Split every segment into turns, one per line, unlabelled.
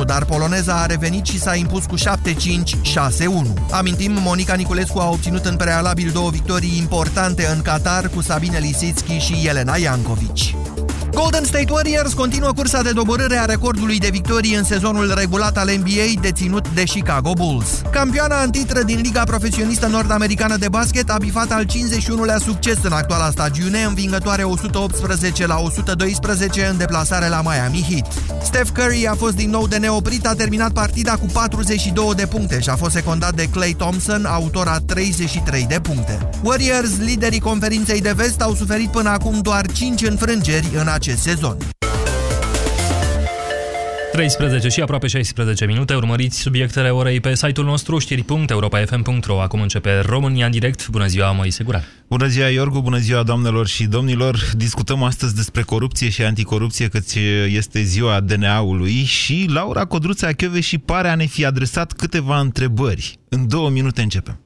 4-1, dar poloneza a revenit și s-a impus cu 7-5-6-1. Amintim, Monica Niculescu a obținut în prealabil două victorii importante în Qatar cu Sabine Lisitski și Elena Jankovic. Golden State Warriors continuă cursa de doborâre a recordului de victorii în sezonul regulat al NBA deținut de Chicago Bulls. Campioana în titră din Liga Profesionistă Nord-Americană de Basket a bifat al 51-lea succes în actuala stagiune, învingătoare 118 la 112 în deplasare la Miami Heat. Steph Curry a fost din nou de neoprit, a terminat partida cu 42 de puncte și a fost secundat de Clay Thompson, autor a 33 de puncte. Warriors, liderii conferinței de vest, au suferit până acum doar 5 înfrângeri în acest acest sezon.
13 și aproape 16 minute. Urmăriți subiectele orei pe site-ul nostru știri.europa.fm.ro Acum începe România în direct. Bună ziua, Moise Guran.
Bună ziua, Iorgu, bună ziua, doamnelor și domnilor. Discutăm astăzi despre corupție și anticorupție, căci este ziua DNA-ului și Laura Codruța Chiove și pare a ne fi adresat câteva întrebări. În două minute începem.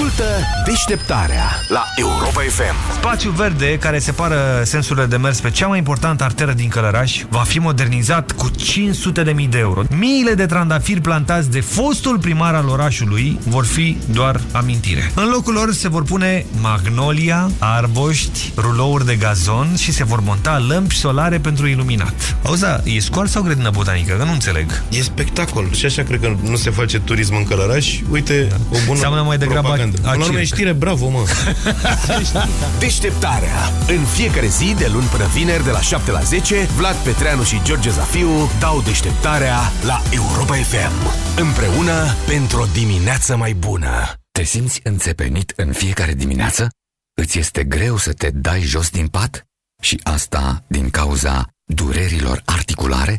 Ascultă deșteptarea la Europa FM.
Spațiul verde, care separă sensurile de mers pe cea mai importantă arteră din Călăraș, va fi modernizat cu 500 de mii de euro. Miile de trandafiri plantați de fostul primar al orașului vor fi doar amintire. În locul lor se vor pune magnolia, arboști, rulouri de gazon și se vor monta lămpi solare pentru iluminat. Auza, e școală sau grădină botanică? Că nu înțeleg.
E spectacol. Și așa cred că nu se face turism în Călăraș. Uite, o bună
Seamănă mai degrabă
propagandă.
a-
Până la urmă e știre, bravo, mă.
Deșteptarea. În fiecare zi, de luni până vineri, de la 7 la 10, Vlad Petreanu și George Zafiu dau deșteptarea la Europa FM. Împreună pentru o dimineață mai bună.
Te simți înțepenit în fiecare dimineață? Îți este greu să te dai jos din pat? Și asta din cauza durerilor articulare?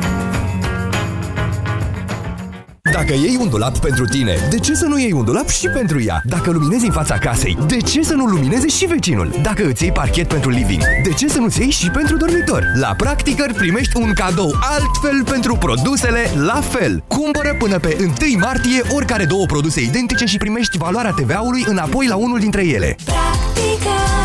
Dacă iei un dulap pentru tine, de ce să nu iei un dulap și pentru ea? Dacă luminezi în fața casei, de ce să nu lumineze și vecinul? Dacă îți iei parchet pentru living, de ce să nu-ți iei și pentru dormitor? La Practicăr primești un cadou altfel pentru produsele la fel. Cumpără până pe 1 martie oricare două produse identice și primești valoarea TVA-ului înapoi la unul dintre ele.
Practica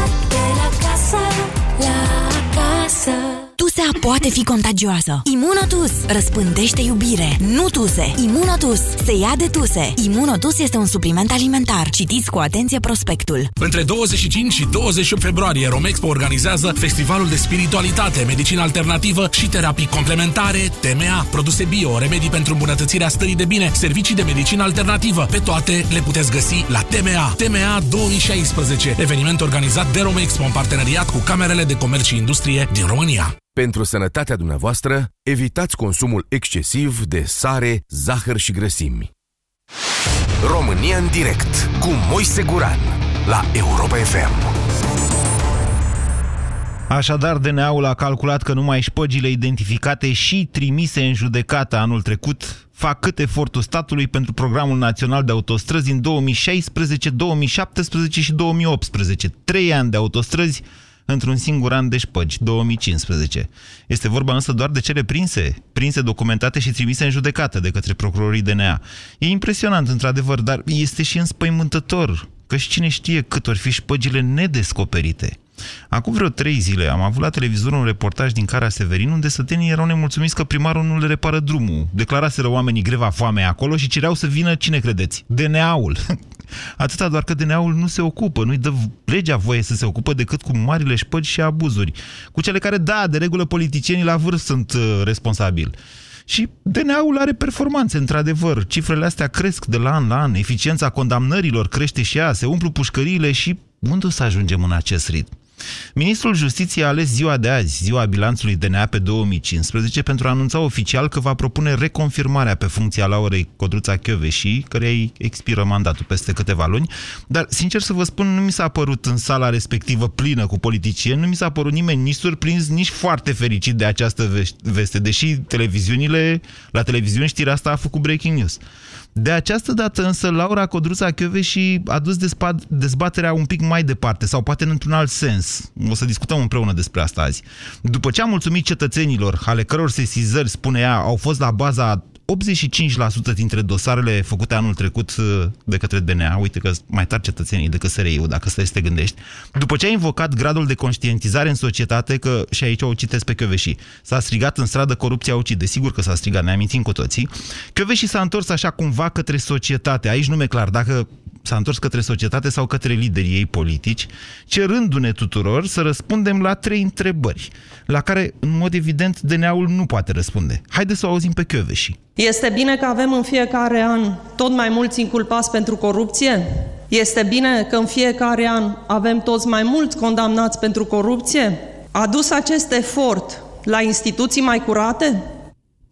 Tusea poate fi contagioasă. Imunotus răspândește iubire, nu tuse. Imunotus se ia de tuse. Imunotus este un supliment alimentar. Citiți cu atenție prospectul.
Între 25 și 28 februarie, Romexpo organizează Festivalul de Spiritualitate, Medicină Alternativă și Terapii Complementare, TMA, produse bio, remedii pentru îmbunătățirea stării de bine, servicii de medicină alternativă. Pe toate le puteți găsi la TMA. TMA 2016, eveniment organizat de Romexpo în parteneriat cu Camerele de Comerț și Industrie din România.
Pentru sănătatea dumneavoastră, evitați consumul excesiv de sare, zahăr și grăsimi. România în direct cu Moise Guran la Europa FM.
Așadar, DNA-ul a calculat că numai șpăgile identificate și trimise în judecată anul trecut fac cât efortul statului pentru Programul Național de Autostrăzi în 2016, 2017 și 2018. Trei ani de autostrăzi într-un singur an de șpăgi, 2015. Este vorba însă doar de cele prinse, prinse, documentate și trimise în judecată de către procurorii DNA. E impresionant, într-adevăr, dar este și înspăimântător, că și cine știe cât or fi șpăgile nedescoperite. Acum vreo trei zile am avut la televizor un reportaj din Cara Severin unde sătenii erau nemulțumiți că primarul nu le repară drumul. Declaraseră oamenii greva foame acolo și cereau să vină, cine credeți? DNA-ul. Atâta doar că DNA-ul nu se ocupă, nu-i dă legea voie să se ocupă decât cu marile șpăgi și abuzuri. Cu cele care, da, de regulă politicienii la vârf sunt uh, responsabili. Și DNA-ul are performanțe, într-adevăr. Cifrele astea cresc de la an la an, eficiența condamnărilor crește și ea, se umplu pușcăriile și unde o să ajungem în acest ritm? Ministrul Justiției a ales ziua de azi, ziua bilanțului DNA pe 2015, pentru a anunța oficial că va propune reconfirmarea pe funcția Laurei Codruța Chioveși, care îi expiră mandatul peste câteva luni. Dar, sincer să vă spun, nu mi s-a părut în sala respectivă plină cu politicieni, nu mi s-a părut nimeni nici surprins, nici foarte fericit de această veste, deși televiziunile, la televiziune știrea asta a făcut breaking news. De această dată însă Laura Codruța și a dus dezbaterea un pic mai departe sau poate într-un alt sens. O să discutăm împreună despre asta azi. După ce a mulțumit cetățenilor, ale căror sesizări, spune ea, au fost la baza 85% dintre dosarele făcute anul trecut uh, de către DNA, uite că mai tari cetățenii decât SRI-ul, dacă stai să te gândești, după ce a invocat gradul de conștientizare în societate, că și aici o citesc pe Căveși, s-a strigat în stradă corupția ucide, sigur că s-a strigat, ne amintim cu toții, Căveși s-a întors așa cumva către societate, aici nu e clar dacă s-a întors către societate sau către liderii ei politici, cerându-ne tuturor să răspundem la trei întrebări, la care, în mod evident, DNA-ul nu poate răspunde. Haideți să o auzim pe Căveși.
Este bine că avem în fiecare an tot mai mulți inculpați pentru corupție? Este bine că în fiecare an avem toți mai mulți condamnați pentru corupție? A dus acest efort la instituții mai curate?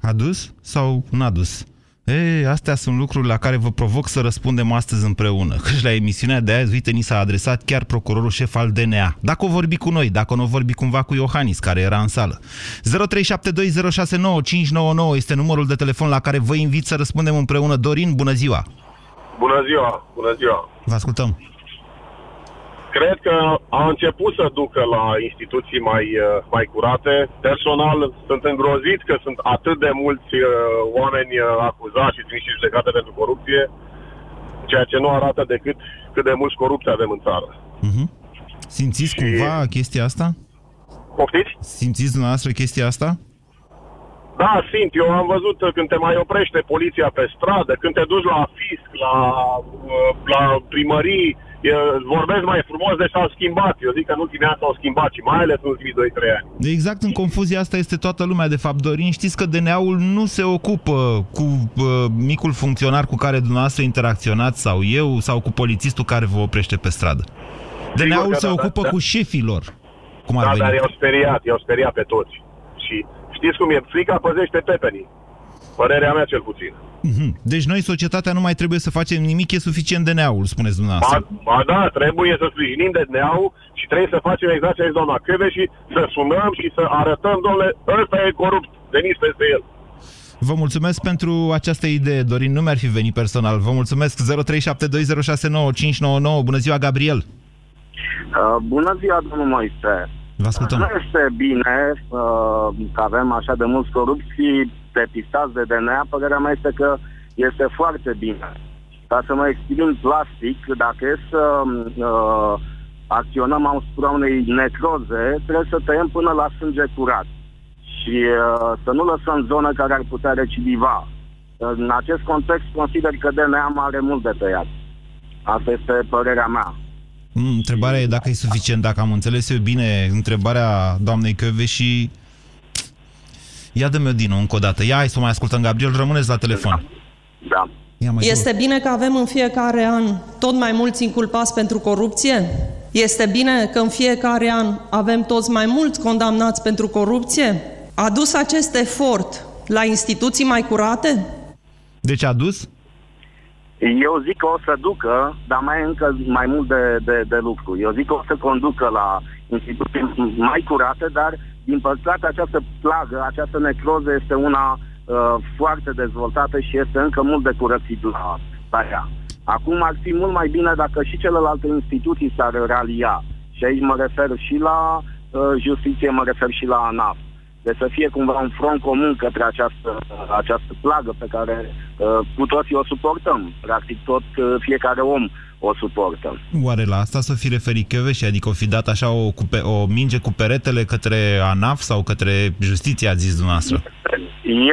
A dus sau n-a dus? E, astea sunt lucruri la care vă provoc să răspundem astăzi împreună. Căci la emisiunea de azi, uite, ni s-a adresat chiar procurorul șef al DNA. Dacă o vorbi cu noi, dacă nu o vorbi cumva cu Iohannis, care era în sală. 0372069599 este numărul de telefon la care vă invit să răspundem împreună. Dorin, bună ziua!
Bună ziua! Bună ziua!
Vă ascultăm!
Cred că a început să ducă la instituții mai, uh, mai curate. Personal sunt îngrozit că sunt atât de mulți uh, oameni uh, acuzați și trimiși judecate pentru corupție, ceea ce nu arată decât cât de mulți corupți avem în țară.
Uh-huh. Simțiți și... cumva chestia asta?
Poftiți?
Simțiți dumneavoastră chestia asta?
Da, simt. Eu am văzut când te mai oprește poliția pe stradă, când te duci la fisc, la, la primării, vorbesc mai frumos, deci s-au schimbat. Eu zic că în ultimii ani s-au schimbat și mai ales în ultimii 2-3 ani.
Exact în confuzia asta este toată lumea, de fapt. Dorin, știți că DNA-ul nu se ocupă cu uh, micul funcționar cu care dumneavoastră interacționați sau eu sau cu polițistul care vă oprește pe stradă. DNA-ul se da, ocupă da, cu șefilor. Cum ar
da,
veni.
dar i-au speriat, i-au speriat pe toți. Și știți cum e, frica păzește pepenii. Părerea mea cel puțin.
Mhm. Deci noi, societatea, nu mai trebuie să facem nimic, e suficient DNA-ul, spuneți dumneavoastră.
Ba, ba da, trebuie să sprijinim DNA-ul și trebuie să facem exact ce a zis doamna Creve și să sunăm și să arătăm, domnule, ăsta e corupt, veniți peste el.
Vă mulțumesc pentru această idee, Dorin. Nu mi-ar fi venit personal. Vă mulțumesc. 0372069599. Bună ziua, Gabriel.
Uh, bună ziua, domnul Moise.
Vă ascultăm.
Nu este bine uh, că avem așa de mulți corupți depistați de DNA. Părerea mea este că este foarte bine. Ca să mă exprim plastic, dacă e să uh, acționăm asupra unei necroze, trebuie să tăiem până la sânge curat și uh, să nu lăsăm zonă care ar putea recidiva. În acest context, consider că DNA are mult de tăiat. Asta este părerea mea.
Mm, întrebarea e dacă e suficient, dacă am înțeles eu bine întrebarea doamnei Căve și... Ia dă-mi din nou încă o dată. Ia, hai să mai ascultăm, Gabriel, rămâneți la telefon.
Da.
Este dur. bine că avem în fiecare an tot mai mulți inculpați pentru corupție? Este bine că în fiecare an avem toți mai mulți condamnați pentru corupție? A dus acest efort la instituții mai curate?
Deci a dus?
Eu zic că o să ducă, dar mai încă mai mult de, de, de lucru. Eu zic că o să conducă la instituții mai curate, dar din păcate această plagă, această necroză este una uh, foarte dezvoltată și este încă mult de curățit la, la ea. Acum ar fi mult mai bine dacă și celelalte instituții s-ar realia. Și aici mă refer și la uh, justiție, mă refer și la ANAF. Deci să fie cumva un front comun către această, această plagă pe care uh, cu toții o suportăm. Practic tot uh, fiecare om o suportă.
Oare la asta să fi referit și adică o fi dat așa o, cupe, o minge cu peretele către ANAF sau către justiție, a zis dumneavoastră?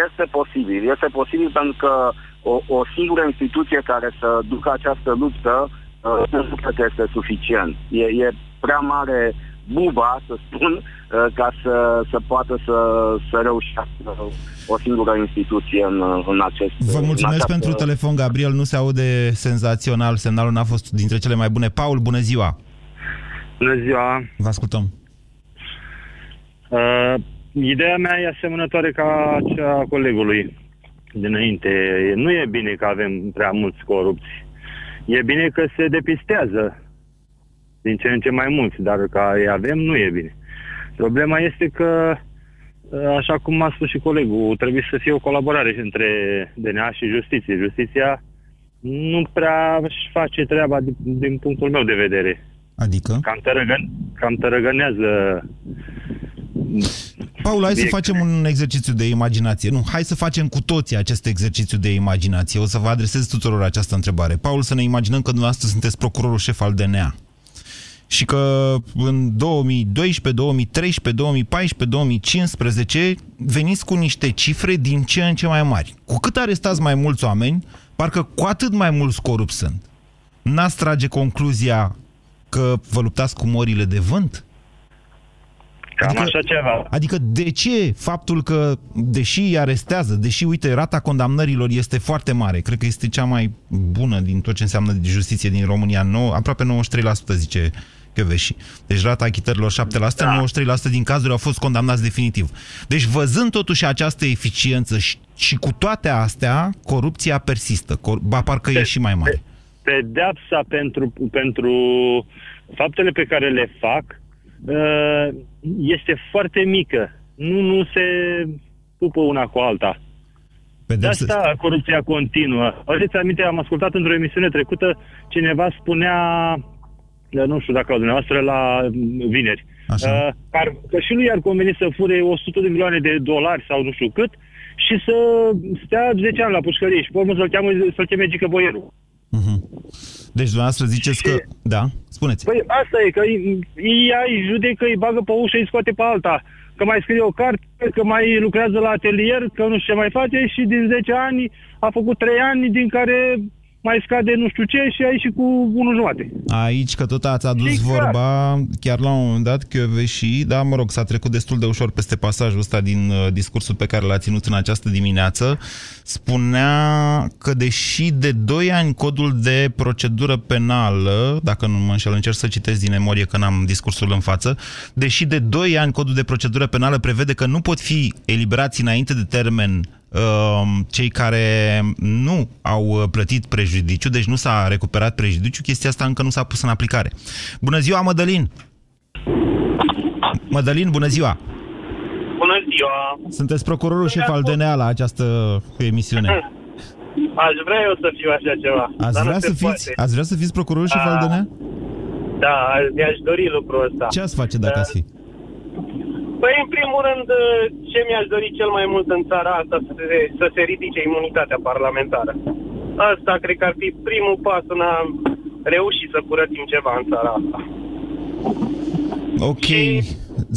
Este posibil. Este posibil pentru că o, o singură instituție care să ducă această luptă uh, nu cred că este suficient. E, e prea mare buba, să spun, uh, ca să, să poată să, să reușească o singură instituție în, în acest...
Vă mulțumesc această... pentru telefon, Gabriel. Nu se aude senzațional. Semnalul n-a fost dintre cele mai bune. Paul, bună ziua!
Bună ziua!
Vă ascultăm.
Uh, ideea mea e asemănătoare ca cea a colegului dinainte. Nu e bine că avem prea mulți corupți. E bine că se depistează din ce în ce mai mulți, dar ca îi avem nu e bine. Problema este că, uh, așa cum a spus și colegul, trebuie să fie o colaborare între DNA și justiție. Justiția nu prea își face treaba din, din punctul meu de vedere.
Adică?
Cam, tărăgăn, cam tărăgănează
Paul, hai să
Subiect.
facem un exercițiu de imaginație. Nu, hai să facem cu toții acest exercițiu de imaginație. O să vă adresez tuturor această întrebare. Paul, să ne imaginăm că dumneavoastră sunteți procurorul șef al DNA. Și că în 2012, 2013, 2014, 2015 veniți cu niște cifre din ce în ce mai mari. Cu cât arestați mai mulți oameni, parcă cu atât mai mulți corupți sunt. N-ați trage concluzia că vă luptați cu morile de vânt?
Cam adică, așa ceva.
Adică de ce faptul că, deși îi arestează, deși, uite, rata condamnărilor este foarte mare, cred că este cea mai bună din tot ce înseamnă justiție din România, nou, aproape 93% zice Chioveși. Deci rata achitărilor 7%, da. 93% din cazuri au fost condamnați definitiv. Deci văzând totuși această eficiență și, și cu toate astea, corupția persistă, cor, ba parcă e și mai mare.
Pedeapsa pentru, pentru faptele pe care le fac uh, este foarte mică. Nu, nu se pupă una cu alta. De asta corupția continuă. Aduceți aminte, am ascultat într-o emisiune trecută, cineva spunea, uh, nu știu dacă au dumneavoastră, la vineri,
Așa.
uh, că, ar, că și lui ar conveni să fure 100 de milioane de dolari sau nu știu cât și să stea 10 ani la pușcărie și pe urmă să-l, cheamă, să-l cheme Gică Boierul.
Deci dumneavoastră ziceți că... Da, spuneți.
Păi asta e, că îi, îi ia, îi judecă, îi bagă pe ușă, îi scoate pe alta. Că mai scrie o carte, că mai lucrează la atelier, că nu știu ce mai face și din 10 ani a făcut 3 ani din care mai scade nu știu ce și a ieșit cu unul jumate.
Aici, că tot ați adus exact. vorba, chiar la un moment dat, și, da, mă rog, s-a trecut destul de ușor peste pasajul ăsta din uh, discursul pe care l-a ținut în această dimineață, spunea că deși de 2 ani codul de procedură penală, dacă nu mă înșel, încerc să citesc din memorie că n-am discursul în față, deși de 2 ani codul de procedură penală prevede că nu pot fi eliberați înainte de termen cei care nu au plătit prejudiciu, deci nu s-a recuperat prejudiciu, chestia asta încă nu s-a pus în aplicare. Bună ziua, Mădălin! Mădălin, bună ziua!
Bună ziua!
Sunteți procurorul șef al DNA la această emisiune.
Aș vrea eu să fiu așa ceva.
Ați
dar
vrea,
nu
să
se
fiți,
poate.
ați vrea să fiți procurorul șef al
A,
DNA?
Da, mi-aș dori lucrul ăsta.
Ce ați face dacă ați fi?
Păi, în primul rând, ce mi-aș dori cel mai mult în țara asta să se, să se ridice imunitatea parlamentară. Asta cred că ar fi primul pas în a reuși să curățim ceva în țara asta.
Ok.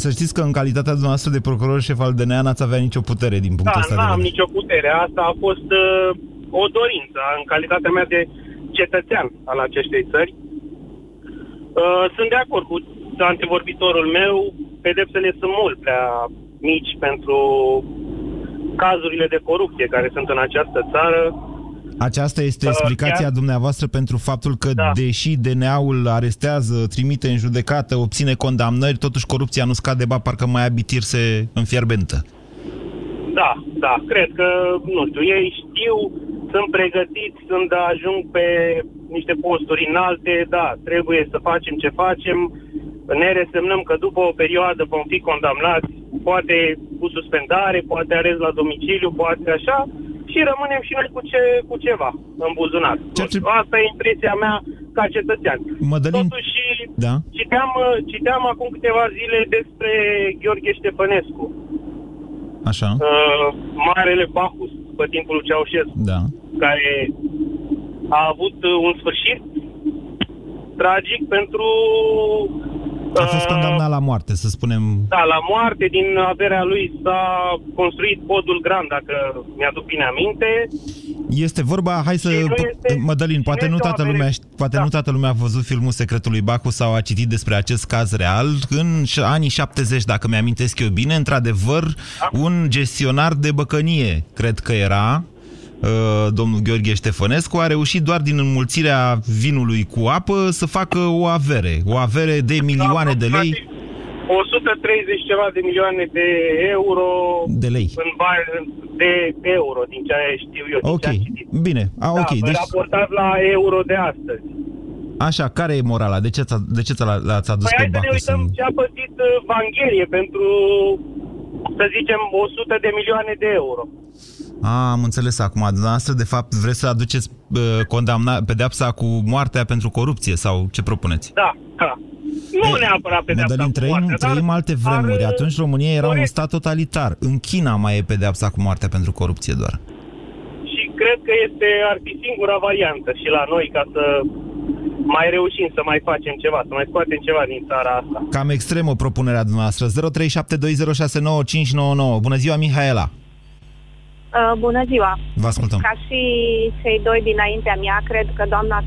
Să știți că în calitatea dumneavoastră de procuror șef al DNA n-ați avea nicio putere din punctul
Da,
ăsta de
n-am
vedere.
nicio putere. Asta a fost uh, o dorință în calitatea mea de cetățean al acestei țări. Uh, sunt de acord cu antevorbitorul meu. Pedepsele sunt mult prea mici pentru cazurile de corupție care sunt în această țară.
Aceasta este
Uh,
explicația
chiar-
dumneavoastră pentru faptul că, da. deși DNA-ul arestează, trimite în judecată, obține condamnări, totuși corupția nu scade, ba parcă mai abitir se înfierbentă.
Da, da, cred că, nu știu, ei știu, sunt pregătiți când ajung pe niște posturi înalte, da, trebuie să facem ce facem, ne resemnăm că după o perioadă vom fi condamnați, poate cu suspendare, poate arest la domiciliu, poate așa, și rămânem și noi cu, ce, cu ceva în buzunar. Nu știu, Asta e impresia mea ca cetățean.
Mădălin...
Totuși,
Da?
citeam, citeam acum câteva zile despre Gheorghe Ștefănescu,
Așa?
uh, Marele Bacchus, pe timpul lui Ceaușescu,
Da.
care a avut uh, un sfârșit tragic pentru...
A fost condamnat la moarte, să spunem.
Da, la moarte din averea lui s-a construit podul Grand, dacă mi-aduc bine aminte.
Este vorba, hai să... Mădălin, poate, nu toată, lumea, poate nu toată lumea a văzut filmul Secretul lui Bacu sau a citit despre acest caz real. În ș- anii 70, dacă mi-amintesc eu bine, într-adevăr, un gestionar de băcănie, cred că era, uh, domnul Gheorghe Ștefănescu, a reușit doar din înmulțirea vinului cu apă să facă o avere. O avere de milioane de lei.
130 ceva de milioane de euro
De lei.
în bani de euro, din ce știu eu. din
Ok,
ce am citit.
bine. A, ok,
da,
deci
raportat la euro de astăzi.
așa, care e morala? De ce, ți-a- de ce ți-a- l-ați adus
Păi
pe
hai să ne
Bacăs
uităm
în-
ce a plătit uh, Vanghelie pentru, să zicem, 100 de milioane de euro.
A, am înțeles acum. Dumneavoastră, de fapt, vreți să aduceți uh, condamna, pedeapsa cu moartea pentru corupție sau ce propuneți?
Da, da. Nu neapărat pedeapsa
Mădălin,
cu
trăim,
moartea, dar
trăim alte vremuri.
ar, uh,
Atunci România era un
corect.
stat totalitar. În China mai e pedeapsa cu moartea pentru corupție doar.
Și cred că este, ar fi singura variantă și la noi ca să mai reușim să mai facem ceva, să mai scoatem ceva din țara asta.
Cam extremă propunerea dumneavoastră. 0372069599. Bună ziua, Mihaela.
Uh, bună ziua!
Vă ascultăm.
Ca și cei doi dinaintea mea, cred că doamna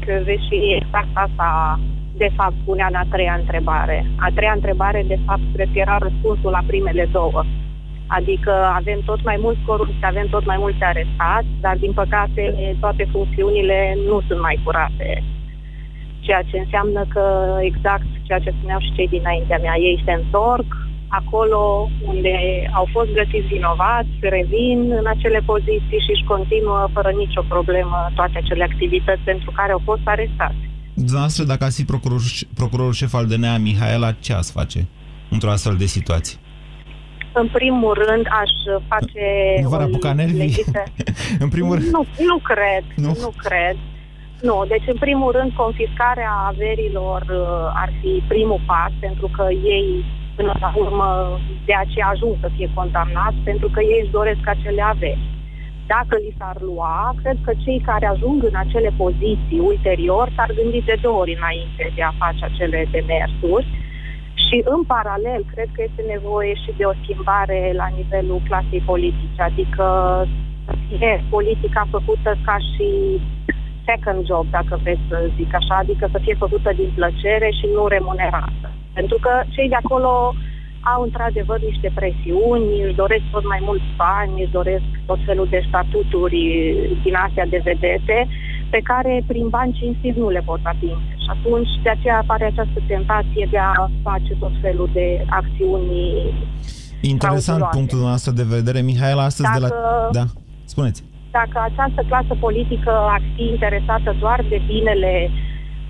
și exact asta de fapt punea în a treia întrebare. A treia întrebare, de fapt, cred că era răspunsul la primele două. Adică avem tot mai mulți corupți, avem tot mai mulți arestați, dar din păcate toate funcțiunile nu sunt mai curate. Ceea ce înseamnă că exact ceea ce spuneau și cei dinaintea mea, ei se întorc acolo unde au fost găsiți vinovați, revin în acele poziții și își continuă fără nicio problemă toate acele activități pentru care au fost arestați.
Dumneavoastră, dacă ați fi procuror, procurorul șef al DNA, Mihaela, ce ați face într-o astfel de situație?
În primul rând aș face...
Nu v-ar
o
apuca nervii?
legită-
În primul rând...
Nu, nu cred,
Nu?
nu? nu cred. Nu, deci în primul rând confiscarea averilor uh, ar fi primul pas, pentru că ei până la urmă de aceea ajung să fie condamnați, pentru că ei își doresc acele averi. Dacă li s-ar lua, cred că cei care ajung în acele poziții ulterior s-ar gândi de două ori înainte de a face acele demersuri și în paralel cred că este nevoie și de o schimbare la nivelul clasei politice, adică să fie politica făcută ca și second job, dacă vreți să zic așa, adică să fie făcută din plăcere și nu remunerată. Pentru că cei de acolo au într-adevăr niște presiuni, își doresc tot mai mulți bani, își doresc tot felul de statuturi din astea de vedete, pe care prin bani cinstit nu le pot atinge. Și atunci de aceea apare această tentație de a face tot felul de acțiuni
Interesant
frauduloase.
punctul noastră de vedere. Mihaela, astăzi de la...
Dacă-
Da, spuneți.
dacă această clasă politică ar fi interesată doar de binele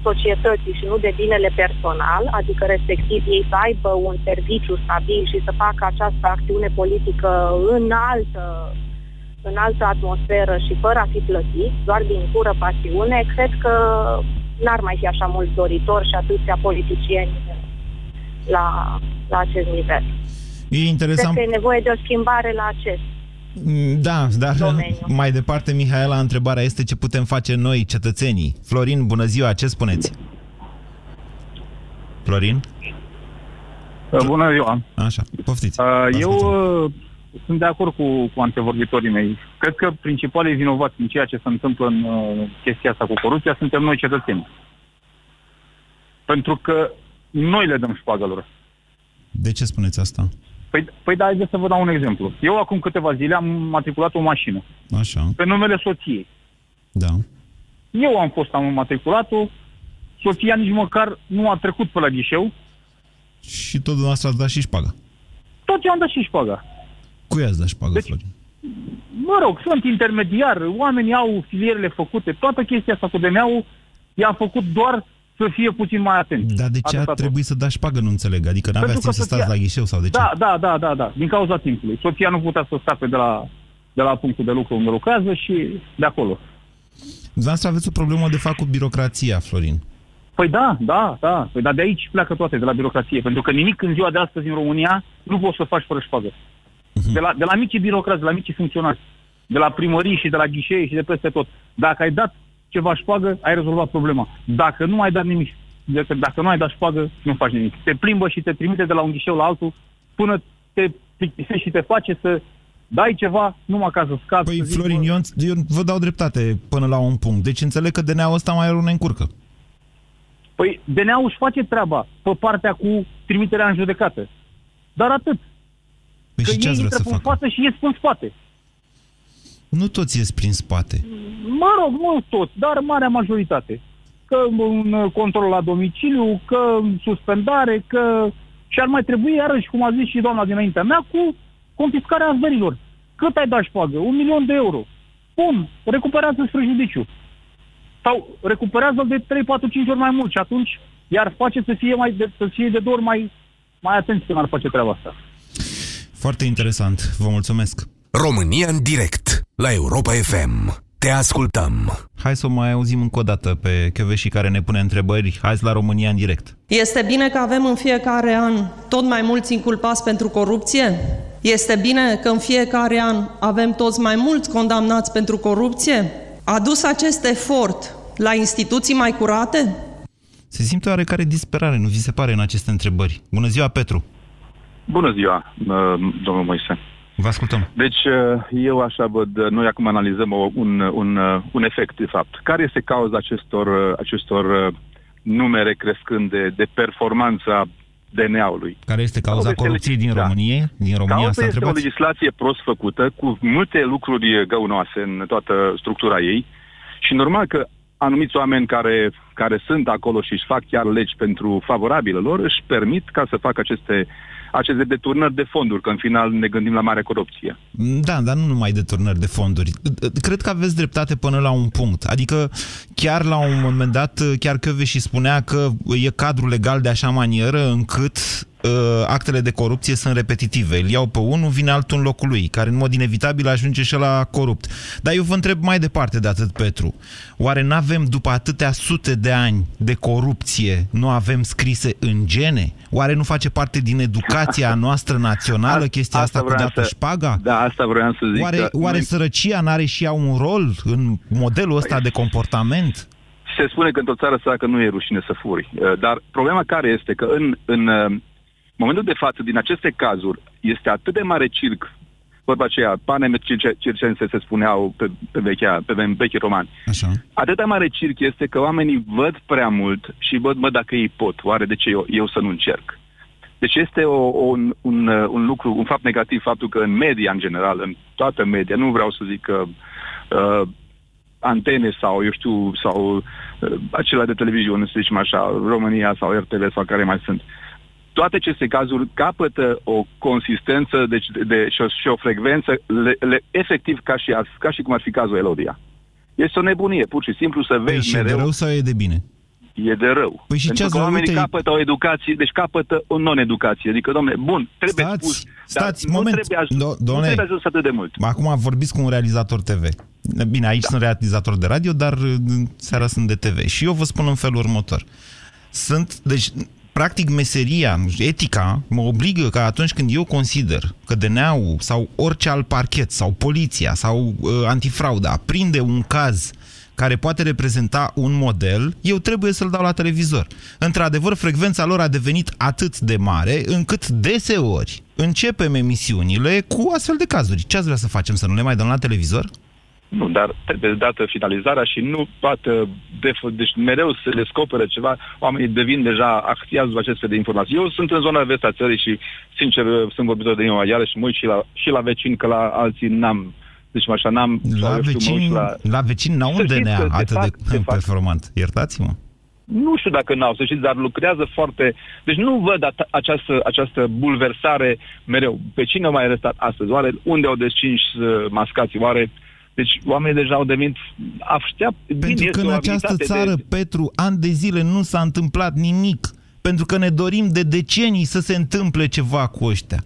societății și nu de binele personal, adică respectiv ei să aibă un serviciu stabil și să facă această acțiune politică în altă, în altă atmosferă și fără a fi plătit, doar din pură pasiune, cred că n-ar mai fi așa mulți doritori și atâția politicieni la, la acest nivel.
E interesant...
Cred că e nevoie de o schimbare la acest
Mm, Da, dar
domeniu.
mai departe, Mihaela, întrebarea este ce putem face noi, cetățenii. Florin, bună ziua, ce spuneți? Florin?
Bună ziua!
Așa, poftiți.
Uh, Eu uh, sunt de acord cu, cu antevorbitorii mei. Cred că principalii vinovați în ceea ce se întâmplă în uh, chestia asta cu corupția suntem noi cetățeni. Pentru că noi le dăm șpagă lor.
De ce spuneți asta?
Păi, păi da, haideți să vă dau un exemplu. Eu acum câteva zile am matriculat o mașină
Așa,
pe numele soției.
da.
Eu am fost, am matriculat-o, soția nici măcar nu a trecut pe la ghișeu,
Și tot dumneavoastră ați dat și șpaga.
tot eu am dat și șpaga.
Cui ați dat șpaga,
Deci-
Florin?
Mă rog, sunt intermediar, oamenii au filierele făcute, toată chestia asta cu DNA-ul i-a făcut doar să fie puțin mai atent.
Dar de ce a
Atâta tot.
trebuit să dați șpagă, nu înțeleg? Adică n-aveați
Pentru
timp
că
să stați
soția-
la ghișeu sau de ce?
Da, da, da, da, da, din cauza timpului. Soția nu putea să scape de la, de la punctul de lucru unde lucrează și de acolo.
Dumneavoastră aveți o problemă de fapt cu birocrația, Florin.
Păi da, da, da, păi, dar de aici pleacă toate, de la birocrație, pentru că nimic în ziua de astăzi în România nu poți să faci fără șpagă. De la, de la micii birocrați, de la micii funcționari, de la primării și de la ghișee și de peste tot. Dacă ai dat ceva șpagă, ai rezolvat problema. Dacă nu ai dat nimic, dacă, dacă nu ai dat șpagă, nu faci nimic. Te plimbă și te trimite de la un ghișeu la altul până te plictisești și te face să dai ceva numai ca să scapi.
Păi,
să zici,
Florin, eu, eu vă dau dreptate până la un punct. Deci înțeleg că DNA-ul ăsta mai rău ne încurcă.
Păi DNA-ul își face treaba pe partea cu trimiterea în judecată. Dar atât.
Păi
că
și ce
ei
ați vrea
intră
să
în
facă?
față și ies în spate.
Nu toți ies prin spate.
Mă rog, nu toți, dar marea majoritate. Că un uh, control la domiciliu, că suspendare, că... Și ar mai trebui, iarăși, cum a zis și doamna dinaintea mea, cu confiscarea averilor. Cât ai dat șpagă? Un milion de euro. Bun, recuperează prejudiciu. Sau recuperează de 3, 4, 5 ori mai mult și atunci iar face să fie, mai de, să fie de două ori mai, mai atenți când ar face treaba asta.
Foarte interesant. Vă mulțumesc.
România în direct la Europa FM. Te ascultăm.
Hai să o mai auzim încă o dată pe Chioveși care ne pune întrebări. Hai la România în direct.
Este bine că avem în fiecare an tot mai mulți inculpați pentru corupție? Este bine că în fiecare an avem toți mai mulți condamnați pentru corupție? A dus acest efort la instituții mai curate?
Se simte oarecare disperare, nu vi se pare, în aceste întrebări? Bună ziua, Petru!
Bună ziua, uh, domnul Moise.
Vă ascultăm.
Deci, uh, eu așa văd, uh, noi acum analizăm o- un, un, un efect, de fapt. Care este cauza acestor, acestor numere crescând de, de performanța DNA-ului?
Care este cauza corupției din România? Din România
Cauza
asta
este o
întrebați?
legislație prost făcută, cu multe lucruri găunoase în toată structura ei și normal că anumiți oameni care, care sunt acolo și își fac chiar legi pentru favorabilă lor, își permit ca să facă aceste, aceste deturnări de fonduri, că în final ne gândim la mare corupție.
Da, dar nu numai de turnări de fonduri. Cred că aveți dreptate până la un punct. Adică chiar la un moment dat, chiar și spunea că e cadrul legal de așa manieră încât uh, actele de corupție sunt repetitive. Îl iau pe unul, vine altul în locul lui, care în mod inevitabil ajunge și la corupt. Dar eu vă întreb mai departe de atât, Petru. Oare nu avem, după atâtea sute de ani de corupție, nu avem scrise în gene? Oare nu face parte din educația noastră națională chestia asta, cu
vreau
dată
să-
șpaga?
Da, asta vreau să zic.
Oare,
că
oare
noi-
sărăcia n-are și ea un rol în modelul ăsta de comportament?
se spune că într-o țară săracă nu e rușine să furi. Uh, Dar problema care este că în, în uh, momentul de față, din aceste cazuri, este atât de mare circ, vorba aceea, pane circe- circense se spuneau pe, pe, vechea, pe vechi romani.
Așa.
Atât de mare circ este că oamenii văd prea mult și văd, mă, dacă ei pot, oare de ce eu, eu să nu încerc? Deci este o, o, un, un, uh, un lucru, un fapt negativ, faptul că în media, în general, în toată media, nu vreau să zic că uh, antene sau, eu știu, sau uh, acelea de televiziune, să zicem așa, România sau RTV sau care mai sunt. Toate aceste cazuri capătă o consistență deci de, de, și, o, și o frecvență le, le, efectiv ca și, ar- ca și cum ar fi cazul Elodia. Este o nebunie, pur și simplu să
Păi
vezi
și e de
mereu
rău sau e de bine?
e de rău.
Păi și
Pentru
ce
că
ați
oamenii
uite-
capătă o educație, deci capătă o non-educație. Adică, domnule, bun, trebuie
Stați,
spus,
stați,
dar
moment.
nu trebuie, aj-
Do-
nu
doamne.
trebuie ajuns atât de mult.
Acum vorbiți cu un realizator TV. Bine, aici da. sunt realizator de radio, dar uh, seara sunt de TV. Și eu vă spun în felul următor. Sunt, deci, practic, meseria, nu știu, etica, mă obligă ca atunci când eu consider că DNA-ul sau orice alt parchet sau poliția sau uh, antifrauda prinde un caz care poate reprezenta un model, eu trebuie să-l dau la televizor. Într-adevăr, frecvența lor a devenit atât de mare încât deseori începem emisiunile cu astfel de cazuri. Ce ați vrea să facem? Să nu le mai dăm la televizor?
Nu, dar trebuie dată finalizarea și nu poate, de, deci mereu se descoperă ceva, oamenii devin deja actiați după aceste de informații. Eu sunt în zona vest a țării și, sincer, sunt vorbitor de limba maghiară și mă uit și la, și la vecini, că la alții n-am, deci așa, n-am... sau
La
eu știu, mă uit
vecini, la... la vecini n-au
Să
un
știți
DNA
că, de
atât
fapt,
de,
de fapt-
performant. Iertați-mă.
Nu știu dacă n-au, să știți, dar lucrează foarte... Deci nu văd at- această, această bulversare mereu. Pe cine au mai arestat astăzi? Oare unde au descins uh, mascații? Oare... Deci oamenii deja au devenit... Aștept,
Pentru că în această țară, de... Petru, ani de zile nu s-a întâmplat nimic. Pentru că ne dorim de decenii să se întâmple ceva cu ăștia.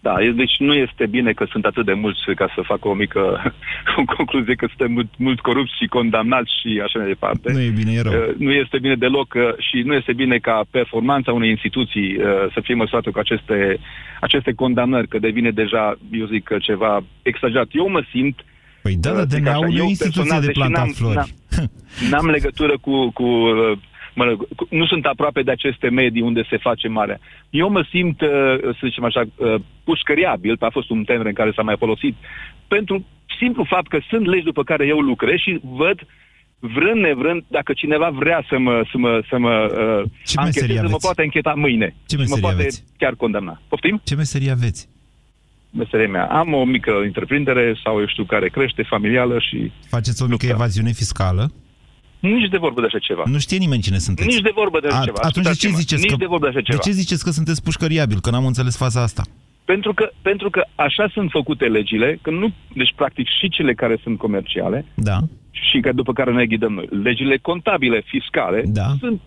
Da, e- deci nu este bine că sunt atât de mulți ca să fac o mică o concluzie că suntem mult, mult corupți și condamnați și așa mai departe.
Nu e bine, e rău.
Uh, Nu este bine deloc uh, și nu este bine ca performanța unei instituții uh, să fie măsurată cu aceste, aceste condamnări, că devine deja, eu zic, că ceva exagerat. Eu mă simt
Păi da,
uh,
dar
zic
DNA-ul
așa,
nu e
eu
o instituție
personal,
de
deși
plantat
n-am-
flori.
n-am- N-am legătură cu, cu uh, mă rog, cu- nu sunt aproape de aceste medii unde se face marea. Eu mă simt, uh, să zicem așa, uh, pușcăriabil, a fost un termen în care s-a mai folosit, pentru simplu fapt că sunt legi după care eu lucrez și văd vrând nevrând, dacă cineva vrea să mă, să mă, să mă uh,
Ce
ancheteze,
meserie
mă
aveți?
poate încheta mâine.
Ce
și mă
meserie
poate
aveți?
chiar condamna. Poftim?
Ce meserie aveți?
meseria mea. Am o mică întreprindere sau eu știu care crește, familială și
Faceți o mică evaziune fiscală?
Nici de vorbă de așa ceva.
Nu știe nimeni cine sunteți.
Nici de vorbă de așa
A-
ceva.
Atunci de ce
Ascultați-mă,
ziceți
Nici
că...
de vorbă de așa ceva.
De ce ziceți că sunteți pușcăriabil? Că n-am înțeles faza asta.
Pentru că, pentru că așa sunt făcute legile, că nu, deci practic și cele care sunt comerciale
Da.
și că după care ne ghidăm noi. Legile contabile, fiscale,
Da.
sunt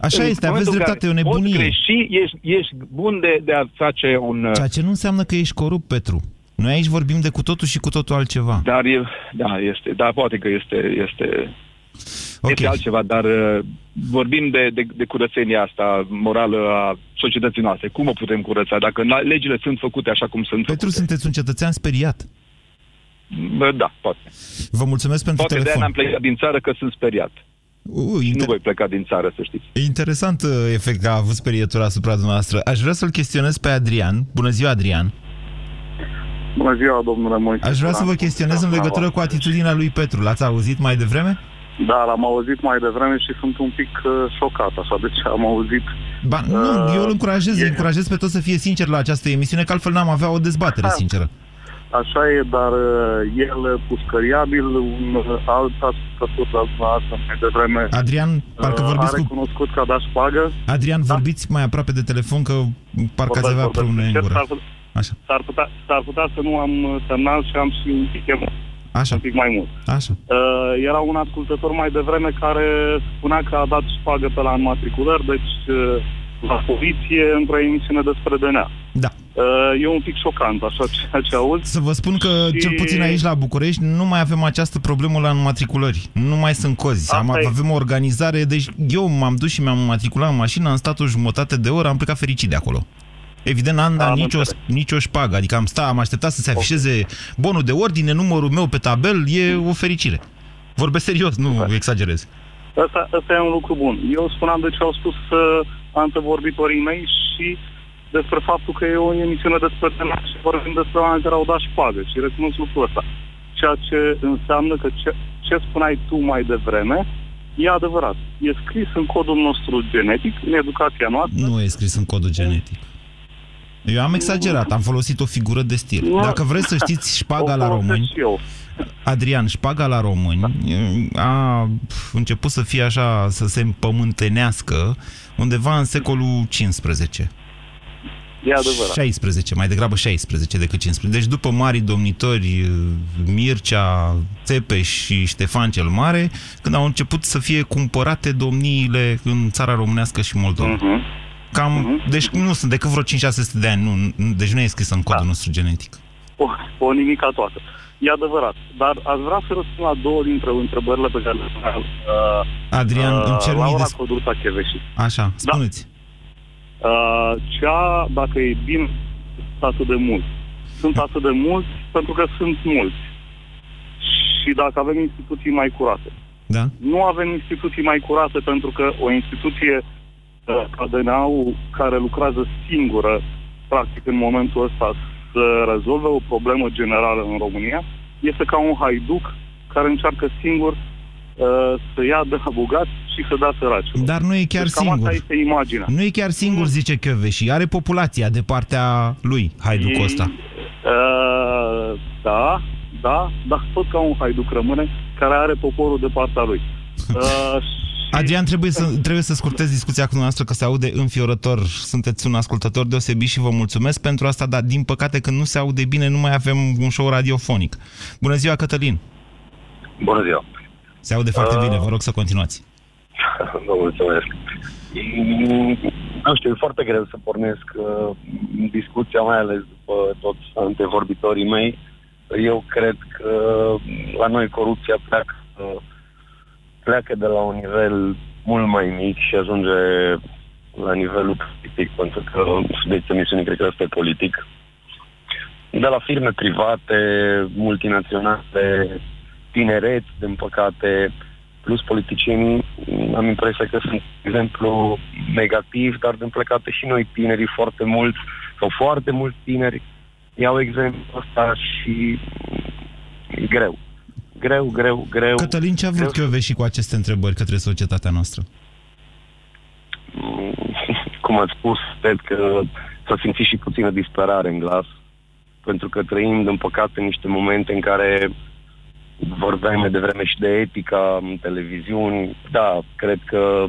Așa
în
este, aveți
momentul în
dreptate, e o
care
nebunie.
Poți greși, ești, ești bun de, de a face un...
Ceea ce nu înseamnă că ești corupt, Petru. Noi aici vorbim de cu totul și cu totul altceva.
Dar e, da, este, da, poate că este, este,
okay.
este altceva, dar uh, vorbim de, de, de curățenia asta morală a societății noastre. Cum o putem curăța dacă na- legile sunt făcute așa cum sunt
Petru, sunteți un cetățean speriat.
Bă, Da, poate.
Vă mulțumesc pentru
Poate de-aia
telefon.
n-am plecat din țară că sunt speriat.
Uh,
Nu voi pleca din țară, să știți.
E interesant uh, efect că a avut sperietura asupra dumneavoastră. Aș vrea să-l chestionez pe Adrian. Bună ziua, Adrian.
Bună ziua, domnule Moise.
Aș vrea să vă chestionez în legătură cu atitudinea lui Petru. L-ați auzit mai devreme?
Da, l-am auzit mai devreme și sunt un pic uh, șocat, așa, de ce am auzit.
Ba, nu,
Uh,
eu îl încurajez,
e-
îl încurajez pe toți să fie sincer la această emisiune, că altfel n-am avea o dezbatere
Da.
sinceră.
Așa e, dar uh, el pușcăriabil, un uh, alt ascultător de dumneavoastră mai devreme
Adrian, parcă
uh,
vorbiți
a
cu...
recunoscut că a dat șpagă.
Adrian, vorbiți mai aproape de telefon, că parcă ați avea prune în
Ce
gură.
S-ar putea,
Așa.
s-ar, putea, s-ar putea să nu am uh, semnal și am și un pic, emo-
Așa.
un pic mai mult.
Așa.
Uh, era un ascultător mai devreme care spunea că a dat șpagă pe la înmatriculări, deci uh, la poliție într-o emisiune despre DNA.
Da.
Uh, e un pic șocant așa ceea ce aud.
Să vă spun că,
Și-
cel puțin aici la București, nu mai avem această problemă la înmatriculări. Nu mai sunt cozi. Am,
Asta e.
avem o organizare, deci eu m-am dus și mi-am înmatriculat în mașină, am stat o jumătate de oră, am plecat fericit de acolo. Evident, n-am dat
Am
nicio, nicio șpagă, adică am, sta, am așteptat să se afișeze bonul de ordine, numărul meu pe tabel, e o fericire. Vorbesc serios, nu exagerez.
Asta, asta e un lucru bun. Eu spuneam de ce au spus uh, antevorbitorii mei și despre faptul că e o emisiune despre DNA și vorbim despre oameni care au dat șpagă și recunosc lucrul ăsta. Ceea ce înseamnă că ce, ce spuneai tu mai devreme e adevărat. E scris în codul nostru genetic, în educația noastră.
Nu e scris în codul genetic. Eu am exagerat, am folosit o figură de stil.
Nu.
Dacă vreți să știți șpaga
O
la
folosesc
români,
și eu.
Adrian, șpaga la români a început să fie așa, să se împământenească undeva în secolul 15.
E adevărat.
16, mai degrabă 16 decât 15. Deci după mari domnitori, Mircea, Țepeș și Ștefan cel Mare, când au început să fie cumpărate domniile în țara românească și Moldova. Cam, Deci nu sunt decât vreo 5-600 de ani, nu, nu- deci nu e scris în codul nostru genetic.
o, o nimica toată. E adevărat. Dar aș vrea să răspund la două dintre întrebările pe care le spunea uh,
Adrian, îmi cer mii
Laura
de...
Codruța Cheveși.
Așa, spuneți.
Uh, cea, dacă e bine, sunt atât de mulți. Sunt atât de mulți pentru că sunt mulți. Și dacă avem instituții mai curate.
Da.
Nu avem instituții mai curate pentru că o instituție uh, ca DNA-ul care lucrează singură, practic în momentul ăsta, să rezolve o problemă generală în România, este ca un haiduc care încearcă singur uh, să ia de la bogați și să dea săracilor.
Dar nu e chiar
deci cam
singur.
asta este imaginea.
Nu e chiar singur, zice și are populația de partea lui, haiducul ăsta.
Uh, da, da, dar tot ca un haiduc rămâne care are poporul de partea lui. Uh,
Adrian, trebuie să, trebuie să scurtez discuția cu dumneavoastră că se aude înfiorător. Sunteți un ascultător deosebit și vă mulțumesc pentru asta, dar din păcate când nu se aude bine nu mai avem un show radiofonic. Bună ziua, Cătălin!
Bună ziua!
Se aude foarte
Uh,
bine, vă rog să continuați.
Vă mulțumesc. Mm, Nu știu, e foarte greu să pornesc uh, discuția, mai ales după toți antevorbitorii mei. Eu cred că la noi corupția pleacă, uh, pleacă de la un nivel mult mai mic și ajunge la nivelul politic, pentru că subiectul emisiunii cred că asta e politic. De la firme private, multinaționale, tinereți, din păcate, plus politicienii, am impresia că sunt exemplu negativ, dar din păcate și noi tinerii foarte mulți, sau foarte mulți tineri, iau exemplu ăsta și e greu. Greu, greu, greu.
Cătălin, ce a vrut și cu aceste întrebări către societatea noastră?
Cum ați spus, cred că s-a simțit și puțină disperare în glas. pentru că trăim, din păcate, niște momente în care vorbeai mai devreme și de etica în televiziuni. Da, cred că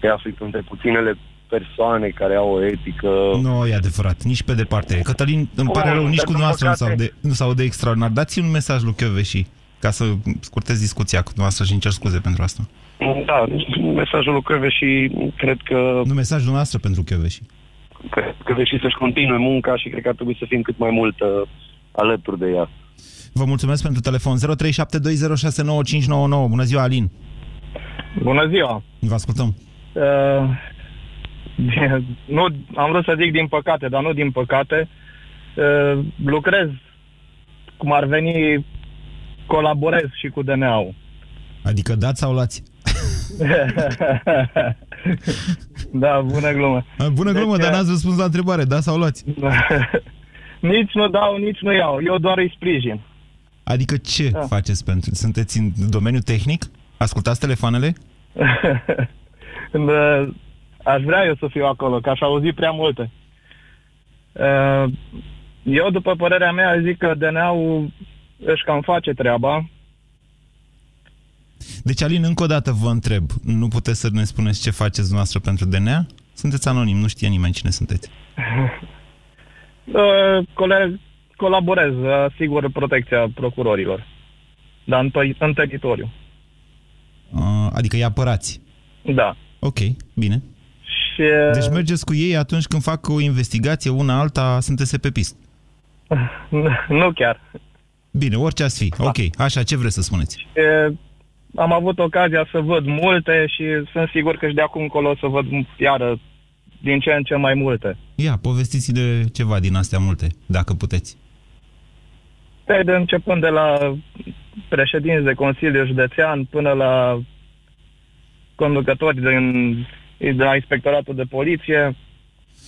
te afli între puținele persoane care au o etică...
Nu e adevărat, nici pe departe. Cătălin, îmi pare
Bun,
rău, nici
dar
cu
din
dumneavoastră nu s-au
păcate-
de, nu s-au de extraordinar. Dați un mesaj lui Chioveși, ca să scurtez discuția cu dumneavoastră și îmi cer scuze pentru asta.
Da, mesajul lui Crăve și cred că...
Nu mesajul dumneavoastră pentru Chioveși.
Cred că și să-și continue munca și cred că ar trebui să fim cât mai mult uh, alături de ea.
Vă mulțumesc pentru telefon. 0372069599. Bună ziua, Alin.
Bună ziua!
Vă ascultăm.
Uh, nu, am vrut să zic din păcate, dar nu din păcate. Uh, lucrez, cum ar veni, colaborez și cu DNA-ul.
Adică dați sau luați?
da, bună glumă.
Bună glumă,
Deci,
dar n-ați răspuns la întrebare. Da sau luați?
nici nu dau, nici nu iau. Eu doar îi sprijin.
Adică ce
Da.
faceți pentru... Sunteți în domeniul tehnic? Ascultați telefoanele?
Uh, Aș vrea eu să fiu acolo, că aș auzi prea multe. Uh, Eu, după părerea mea, zic că DNA-ul își cam face treaba.
Deci, Alin, încă o dată vă întreb. Nu puteți să ne spuneți ce faceți dumneavoastră pentru DNA? Sunteți anonim, nu știe nimeni cine sunteți.
Uh, cole- Colaborez, asigur protecția procurorilor. Dar în, pe- în teritoriu.
Uh, Adică îi apărați.
Da.
Ok, bine.
Și...
Deci mergeți cu ei atunci când fac o investigație, una alta, sunteți pe pist.
Nu chiar.
Bine, orice ați fi. Ok, așa, ce vreți să spuneți?
E, am avut ocazia să văd multe și sunt sigur că și de acum încolo o să văd iară din ce în ce mai multe.
Ia, povestiți-le ceva din astea multe, dacă puteți.
Pe de începând de la președinți de Consiliu Județean până la conducători din, de la Inspectoratul de Poliție,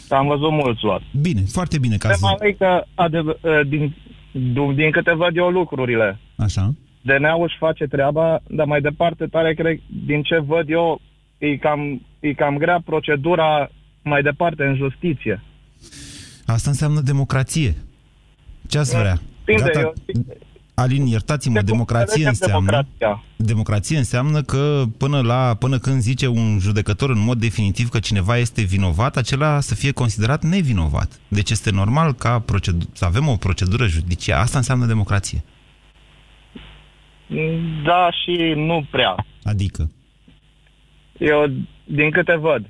am văzut mulți luat.
Bine, foarte bine că ați...
Tema e că, adev- din, din, din câte văd eu lucrurile,
Așa.
DNA-ul își face treaba, dar mai departe, tare cred, din ce văd eu, e cam, e cam grea procedura mai departe în justiție.
Asta înseamnă democrație. Ce ați vrea?
Depinde, eu-
Alin, iertați-mă, democrație
înțelegem
înseamnă...
democrația.
Democrație înseamnă că până, la, până când zice un judecător în mod definitiv că cineva este vinovat, acela să fie considerat nevinovat. Deci este normal ca procedu- să avem o procedură judiciară. Asta înseamnă democrație.
Da și nu prea.
Adică?
Eu, din câte văd,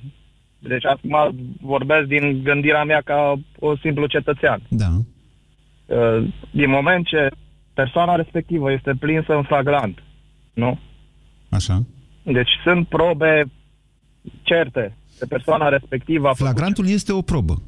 deci acum vorbesc din gândirea mea ca o simplu cetățean.
Da.
Uh, Din moment ce persoana respectivă este plinsă în flagrant, nu?
Așa.
Deci sunt probe certe că persoana respectivă a făcut...
Flagrantul este o probă.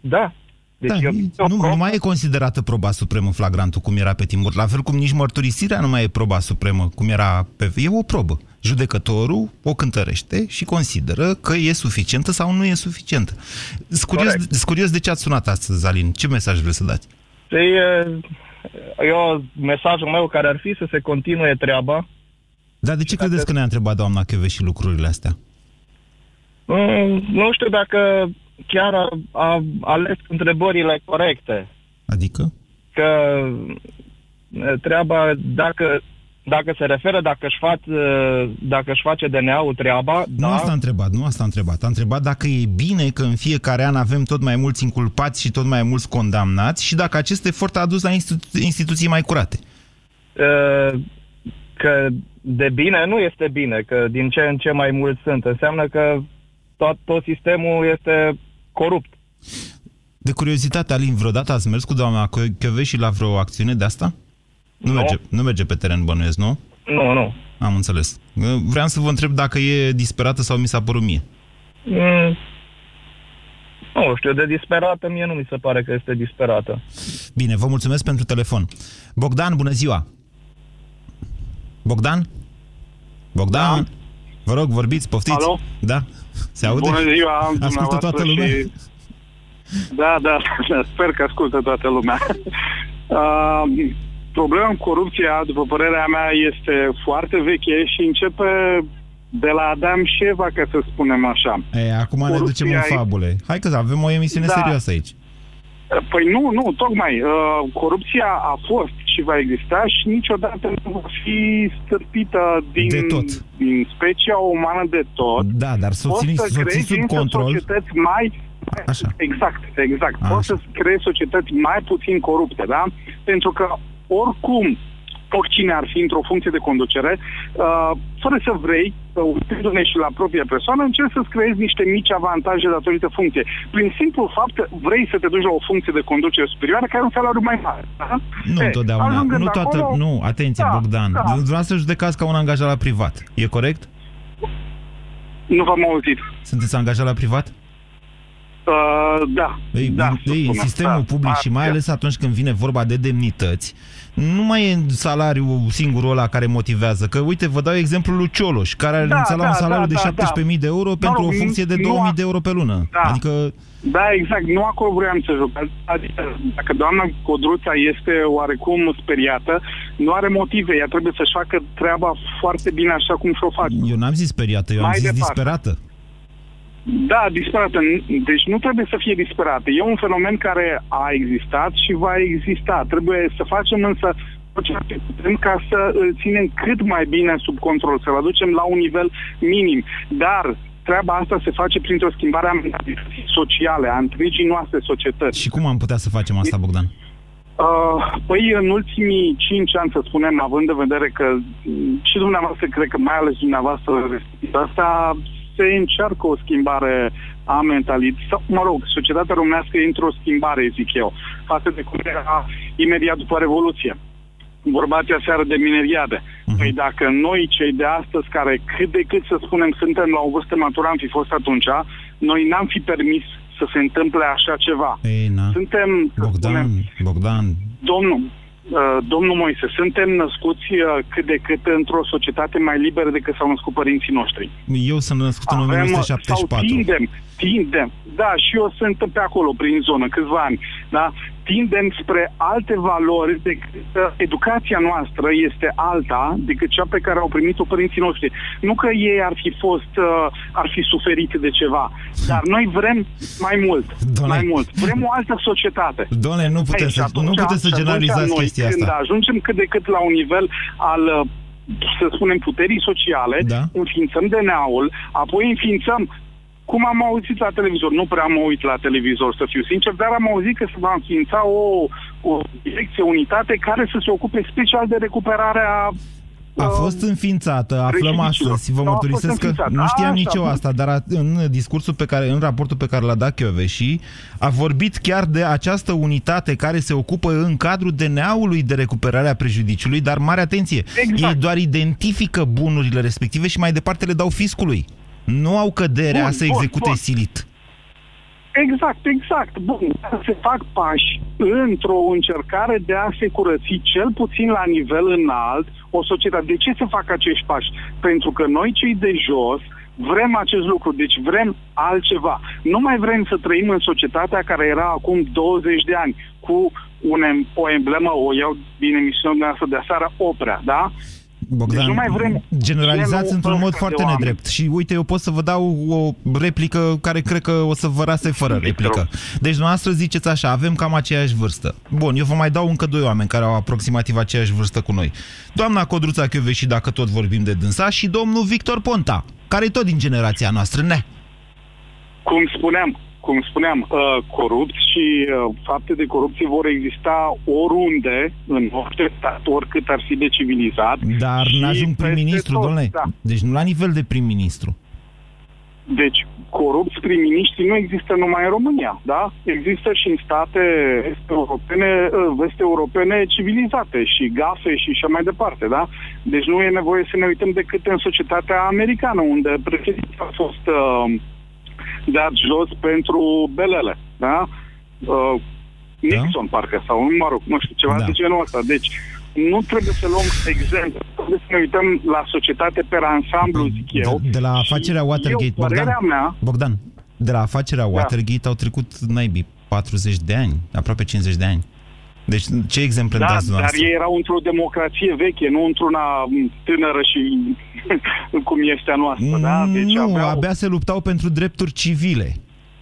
Da. Deci
da,
eu,
nu, nu mai e considerată proba supremă flagrantul cum era pe timpuri. La fel cum nici mărturisirea nu mai e proba supremă cum era pe... E o probă. Judecătorul o cântărește și consideră că e suficientă sau nu e suficientă. Sunt curios,
Corect.
sunt curios de ce ați sunat astăzi, Alin. Ce mesaj vreți să dați?
Păi, e, eu, mesajul meu care ar fi să se continue treaba,
Dar de ce credeți că ne-a întrebat doamna Cheve și lucrurile astea?
Mm, nu știu dacă chiar a, a ales întrebările corecte.
Adică?
Că e, treaba, dacă, dacă se referă, dacă își, fac, e, dacă își face DNA-ul treaba,
Nu
da,
asta a întrebat, nu asta a întrebat. A întrebat dacă e bine că în fiecare an avem tot mai mulți inculpați și tot mai mulți condamnați și dacă acest efort a adus la institu- instituții mai curate.
e, că de bine nu este bine, că din ce în ce mai mulți sunt. Înseamnă că tot, tot sistemul este corupt.
De curiozitate, Alin, vreodată ați mers cu doamna și la vreo acțiune de asta? Nu,
Nu.
Merge, nu merge pe teren bănuiesc, nu?
Nu, nu.
Am înțeles. Vreau să vă întreb dacă e disperată sau mi s-a părut mie.
Mm, nu știu, de disperată mie nu mi se pare că este disperată.
Bine, vă mulțumesc pentru telefon. Bogdan, bună ziua! Bogdan? Bogdan? Da. Vă rog, vorbiți, poftiți.
Alo?
Da? Se aude?
Bună ziua,
Ascultă
dumneavoastră
toată lumea?
Și... Da, da, da, sper că ascultă toată lumea. Uh, problema cu corupția, după părerea mea, este foarte veche și începe de la Adam și Eva, ca să spunem așa.
E, acum ne ducem în
Corupția e-
fabule. Hai că avem o emisiune
Da.
serioasă aici.
Păi nu, nu, tocmai. Uh, corupția a fost și va exista și niciodată nu va fi stârpită din,
De tot.
din specia umană de tot.
Da, dar să o
Poți
ții,
să
să o ții
creezi
sub
însă
control.
societăți mai...
Așa.
Exact, exact.
Așa.
Poți să creezi societăți mai puțin corupte, da? Pentru că oricum oricine ar fi într-o funcție de conducere, uh, fără să vrei, uh, uitându-ne și la propria persoană, încerci să-ți creezi niște mici avantaje datorită funcției. Prin simplul fapt că vrei să te duci la o funcție de conducere superioară care are un salariu mai mare. Da?
Nu
E,
întotdeauna.
ajungând
Nu toată,
acolo-
nu, atenție,
Da,
Bogdan.
da.
Dumneavoastră judecați ca un angajat la privat. E corect?
Nu v-am auzit.
Sunteți angajat la privat?
Uh, da.
Ei,
da,
în,
să
ei, în
spunem.
sistemul
Da,
public și mai
da.
ales atunci când vine vorba de demnități, nu mai e salariul singurul ăla care motivează. Că, uite, vă dau exemplul lui Cioloș, care a
Da,
renunțat la un
da,
salariu
da,
de
da,
17.000 de euro pentru
rog,
o funcție de
nu
2.000
a-
de euro pe lună.
Da.
Adică,
Da, exact. Nu acolo vreau să joc. Adică, dacă doamna Codruța este oarecum speriată, nu are motive. Ea trebuie să-și facă treaba foarte bine așa cum și-o face.
eu n-am zis speriată, eu am
Mai
zis
departe.
disperată.
Da, disperată. Deci nu trebuie să fie disperată. E un fenomen care a existat și va exista. Trebuie să facem însă tot ceea ce putem ca să îl ținem cât mai bine sub control, să-l aducem la un nivel minim. Dar treaba asta se face printr-o schimbare a mentalității sociale, a întregii noastre societăți.
Și cum am putea să facem asta, Bogdan?
Uh, păi în ultimii cinci ani, să spunem, având în vedere că m, și dumneavoastră, cred că mai ales dumneavoastră, asta se încearcă o schimbare a mentalității, sau, mă rog, societatea românească e într-o schimbare, zic eu, față de cum era imediat după Revoluție. Vorbați aseară de mineriade. Uh-huh. Păi dacă noi, cei de astăzi, care cât de cât să spunem suntem la o vârstă matură, am fi fost atunci, noi n-am fi permis să se întâmple așa ceva.
Ei, na.
Suntem, să
Bogdan,
spunem,
Bogdan,
Domnul, uh, domnul Moise, suntem născuți uh, cât de cât într-o societate mai liberă decât s-au născut părinții noștri.
eu sunt născut în
Avem, uh,
1974.
Sau tindem, tindem, da, și eu sunt pe acolo, prin zonă, câțiva ani, da? Tindem spre alte valori decât uh, educația noastră este alta decât cea pe care au primit-o părinții noștri. Nu că ei ar fi fost, uh, ar fi suferit de ceva, dar noi vrem mai mult,
Doamne.
mai mult. Vrem o altă societate.
Doamne, nu puteți
Ei, și
să-
atunci-
nu puteți să
și atunci
generalizați
noi,
chestia
când
asta.
ajungem cât de cât la un nivel al uh, să spunem, puterii sociale,
Da.
înființăm DNA-ul, apoi înființăm cum am auzit la televizor, nu prea am uit la televizor, să fiu sincer, dar am auzit că se va înființa o, o direcție, unitate care să se ocupe special de recuperarea
A fost înființată, aflăm
prejudiciilor.
astăzi, vă
Da, a fost
mărturisesc că
înființată.
nu știam
Așa,
nici eu
bun.
asta, dar a- în discursul pe care, în raportul pe care l-a dat Chioveși, a vorbit chiar de această unitate care se ocupă în cadrul DNA-ului de recuperare a prejudiciului, dar mare atenție,
Exact.
ei doar identifică bunurile respective și mai departe le dau fiscului. Nu au căderea
Bun,
să
bun,
execute
bun.
silit.
Exact, exact. Bun, se fac pași într-o încercare de a se curăți cel puțin la nivel înalt o societate. De ce se fac acești pași? Pentru că noi cei de jos vrem acest lucru, deci vrem altceva. Nu mai vrem să trăim în societatea care era acum 20 de ani cu un, em- o emblemă, o iau din emisiunea noastră de aseară, opera, da?
Bogdan,
Deci nu mai vrem
generalizați
genul
într-un mod
ăsta de
foarte
oameni.
nedrept. Și uite, eu pot să vă dau o replică care cred că o să vă rase fără replică. Deci dumneavoastră ziceți așa, avem cam aceeași vârstă. Bun, eu vă mai dau încă doi oameni care au aproximativ aceeași vârstă cu noi. Doamna Codruța și dacă tot vorbim de dânsa, și domnul Victor Ponta, care e tot din generația noastră, ne?
cum spuneam, cum spuneam, uh, corupți și uh, fapte de corupție vor exista oriunde, în orice stat, oricât ar fi de civilizat.
Dar
Și
n-ajung
peste
prim-ministru,
tot,
domnule.
Da.
Deci nu la nivel de prim-ministru.
Deci, corupți prim-miniștri nu există numai în România, da? Există și în state est-europene, uh, vest-europene civilizate și gafe și așa mai departe, da? Deci nu e nevoie să ne uităm decât în societatea americană, unde președintele a fost uh, dat jos pentru belele, da? Uh, Nixon, parcă, sau, mă rog, nu știu, ceva
Da.
de genul ăsta. Deci, nu trebuie să luăm exemplu, trebuie să ne uităm la societate pe ansamblu, zic eu.
De, de la afacerea Watergate,
eu, părerea
Bogdan,
mea,
Bogdan, de la afacerea
Da.
Watergate au trecut naibii 40 de ani, aproape 50 de ani. Deci ce exemple îmi
da,
dați
dar
dumneavoastră?
ei erau într-o democrație veche, nu într-una m, tânără și cum este a noastră, da? Deci
nu,
aveau...
abia se luptau pentru drepturi civile.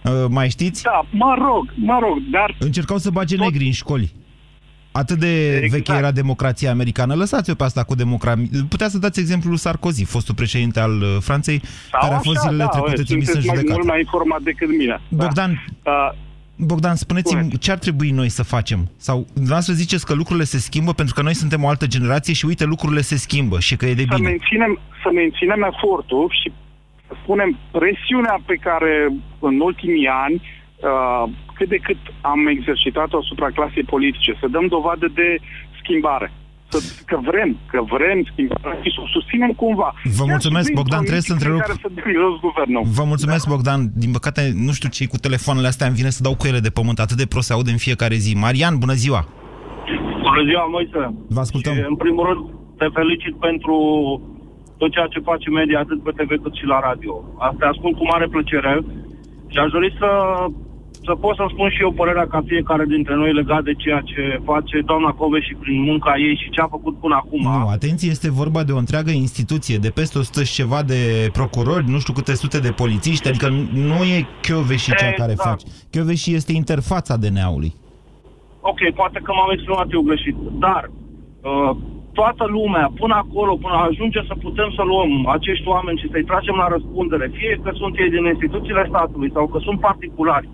Uh, mai știți?
Da, mă rog, mă rog, dar...
Încercau să bage negri în școli. Atât de exact. veche era democrația americană. Lăsați-o pe asta cu democrația. Putea să dați exemplul lui Sarkozy, fostul președinte al uh, Franței,
Sau
care a fost
așa,
zilele
da,
trecute
uite,
trimis în
sunteți mai,
judecată.
mult mai informat decât mine.
Bogdan,
Da.
Bogdan, spuneți-mi
Spuneți.
ce ar trebui noi să facem? Sau dumneavoastră ziceți că lucrurile se schimbă pentru că noi suntem o altă generație și uite, lucrurile se schimbă și că e de
să
bine.
menținem, să menținem efortul și să spunem presiunea pe care în ultimii ani uh, cât de cât am exercitat-o asupra clasei politice, să dăm dovadă de schimbare. Să, că vrem, că vrem schimbare și să o susținem cumva.
Vă mulțumesc,
Chiar și
Bogdan,
prin
trebuie să
politici
întrerup.
Care să dăm jos guvernul.
Vă mulțumesc, Bogdan. Din păcate, nu știu ce cu telefoanele astea, îmi vine să dau cu ele de pământ. Atât de prost se aude în fiecare zi. Marian, bună ziua!
Bună ziua, Moise.
Vă ascultăm.
Și, în primul rând, te felicit pentru tot ceea ce face media, atât pe TV cât și la radio. Asta ascult cu mare plăcere și aș dori să, să pot să spun și eu părerea ca fiecare dintre noi legat de ceea ce face doamna Cove și prin munca ei și ce a făcut până acum.
Nu, atenție, este vorba de o întreagă instituție, de peste 100 și ceva de procurori, nu știu câte sute de polițiști, adică nu e Chioveși cea care
Exact.
face. Chioveși este interfața DNA-ului.
Ok, poate că m-am exprimat eu greșit, dar uh, toată lumea, până acolo, până ajunge să putem să luăm acești oameni și să-i tragem la răspundere, fie că sunt ei din instituțiile statului sau că sunt particulari,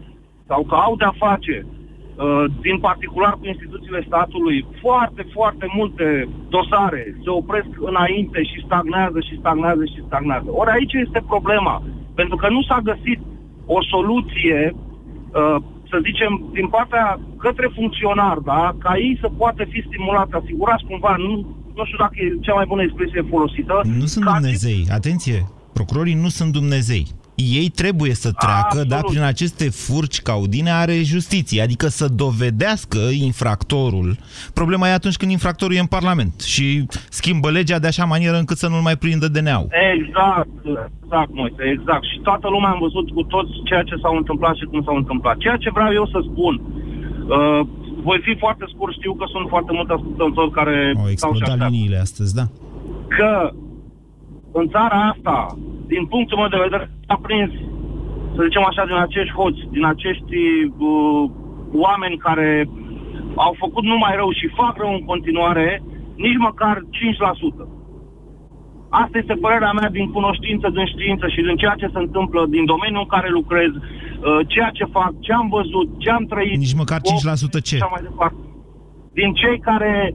sau că au de-a face uh, din particular cu instituțiile statului, foarte, foarte multe dosare se opresc înainte și stagnează și stagnează și stagnează. Ori aici este problema, pentru că nu s-a găsit o soluție uh, să zicem, din partea către funcționar, da, ca ei să poată fi stimulați, asigurați cumva, nu, nu știu dacă e cea mai bună expresie folosită.
Nu sunt Dumnezei, atenție, procurorii nu sunt Dumnezei. Ei trebuie să treacă,
Absolut.
dar prin aceste furci caudine are justiție, adică să dovedească infractorul. Problema e atunci când infractorul e în Parlament și schimbă legea de așa manieră încât să nu-l mai prindă DNA-ul.
Exact, exact, Moise, exact. Și toată lumea am văzut cu tot ceea ce s-au întâmplat și cum s-au întâmplat. Ceea ce vreau eu să spun, uh, voi fi foarte scurt, știu că sunt foarte mulți ascultători care
Au
stau și
explodat
așteaptă.
liniile astăzi, da?
că în țara asta, din punctul meu de vedere, a prins, să zicem așa, din acești hoți, din acești uh, oameni care au făcut numai rău și fac rău în continuare, nici măcar 5%. Asta este părerea mea din cunoștință, din știință și din ceea ce se întâmplă din domeniul în care lucrez, uh, ceea ce fac, ce am văzut, ce am trăit.
Nici măcar 5% ce?
și așa mai departe. Din cei care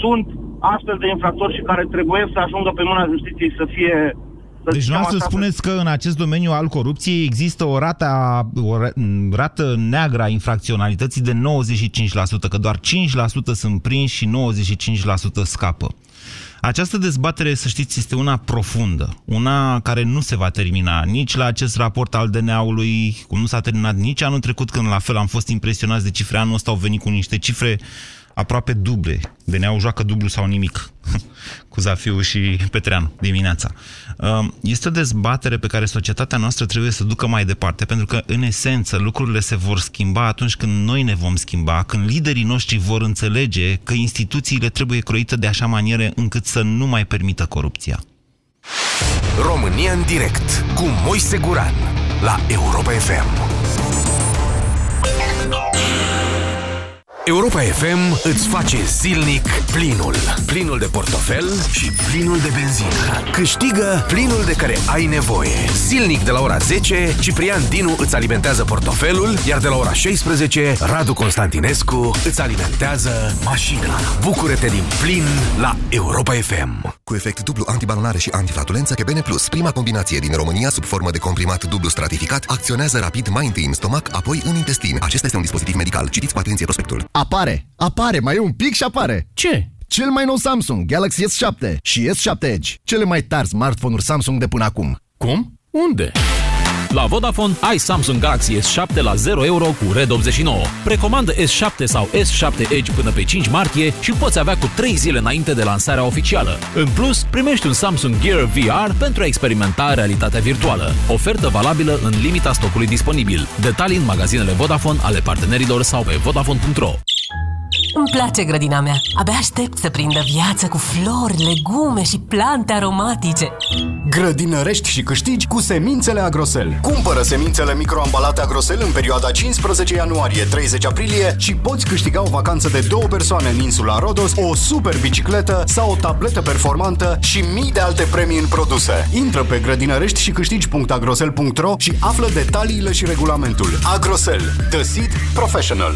sunt astfel de infractori și care trebuie să ajungă pe mâna justiției să fie... Să
Deci
zicem
noastră
așa,
spuneți că în acest domeniu al corupției există o rată, a- o ra- m, rată neagră a infracționalității de 95%, că doar 5% sunt prinși și 95% scapă. Această dezbatere, să știți, este una profundă, una care nu se va termina nici la acest raport al DNA-ului, cum nu s-a terminat nici anul trecut, când la fel am fost impresionați de cifre. Anul ăsta au venit cu niște cifre aproape duble. DNA-ul joacă dublu sau nimic cu Zafiu și Petreanu dimineața. Um, Este o dezbatere pe care societatea noastră trebuie să ducă mai departe, pentru că, în esență, lucrurile se vor schimba atunci când noi ne vom schimba, când liderii noștri vor înțelege că instituțiile trebuie croite de așa manieră încât să nu mai permită corupția.
România în direct cu Moise Guran la Europa FM. Europa FM îți face zilnic plinul. Plinul de portofel și plinul de benzină. Câștigă plinul de care ai nevoie. Zilnic de la ora 10, Ciprian Dinu îți alimentează portofelul, iar de la ora 16, Radu Constantinescu îți alimentează mașina. Bucură-te din plin la Europa FM.
Cu efect dublu antibalonare și antiflatulență Kebene Plus, prima combinație din România sub formă de comprimat dublu stratificat, acționează rapid mai întâi în stomac, apoi în intestin. Acesta este un dispozitiv medical. Citiți cu atenție prospectul.
Apare, apare, mai e un pic și apare. Ce? Cel mai nou Samsung Galaxy S7 și S7 Edge, cele mai tari smartphone-uri Samsung de până acum.
Cum? Unde? La Vodafone ai Samsung Galaxy S7 la 0 euro cu Red 89. Precomandă S7 sau S7 Edge până pe 5 martie și poți avea cu 3 zile înainte de lansarea oficială. În plus, primești un Samsung Gear VR pentru a experimenta realitatea virtuală. Ofertă valabilă în limita stocului disponibil. Detalii în magazinele Vodafone ale partenerilor sau pe vodafone.ro.
Îmi place grădina mea. Abia aștept să prindă viață cu flori, legume și plante aromatice.
Grădinărești și câștigi cu semințele Agrosel. Cumpără semințele microambalate Agrosel în perioada 15 ianuarie-30 aprilie și poți câștiga o vacanță de două persoane în insula Rodos, o super bicicletă sau o tabletă performantă și mii de alte premii în produse. Intră pe grădinărești și câștigi.agrosel.ro și află detaliile și regulamentul. Agrosel. The Seed Professional.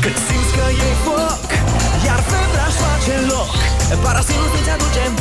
Cât simți că e foc Iar febra-și face loc Parasinul să-ți aduce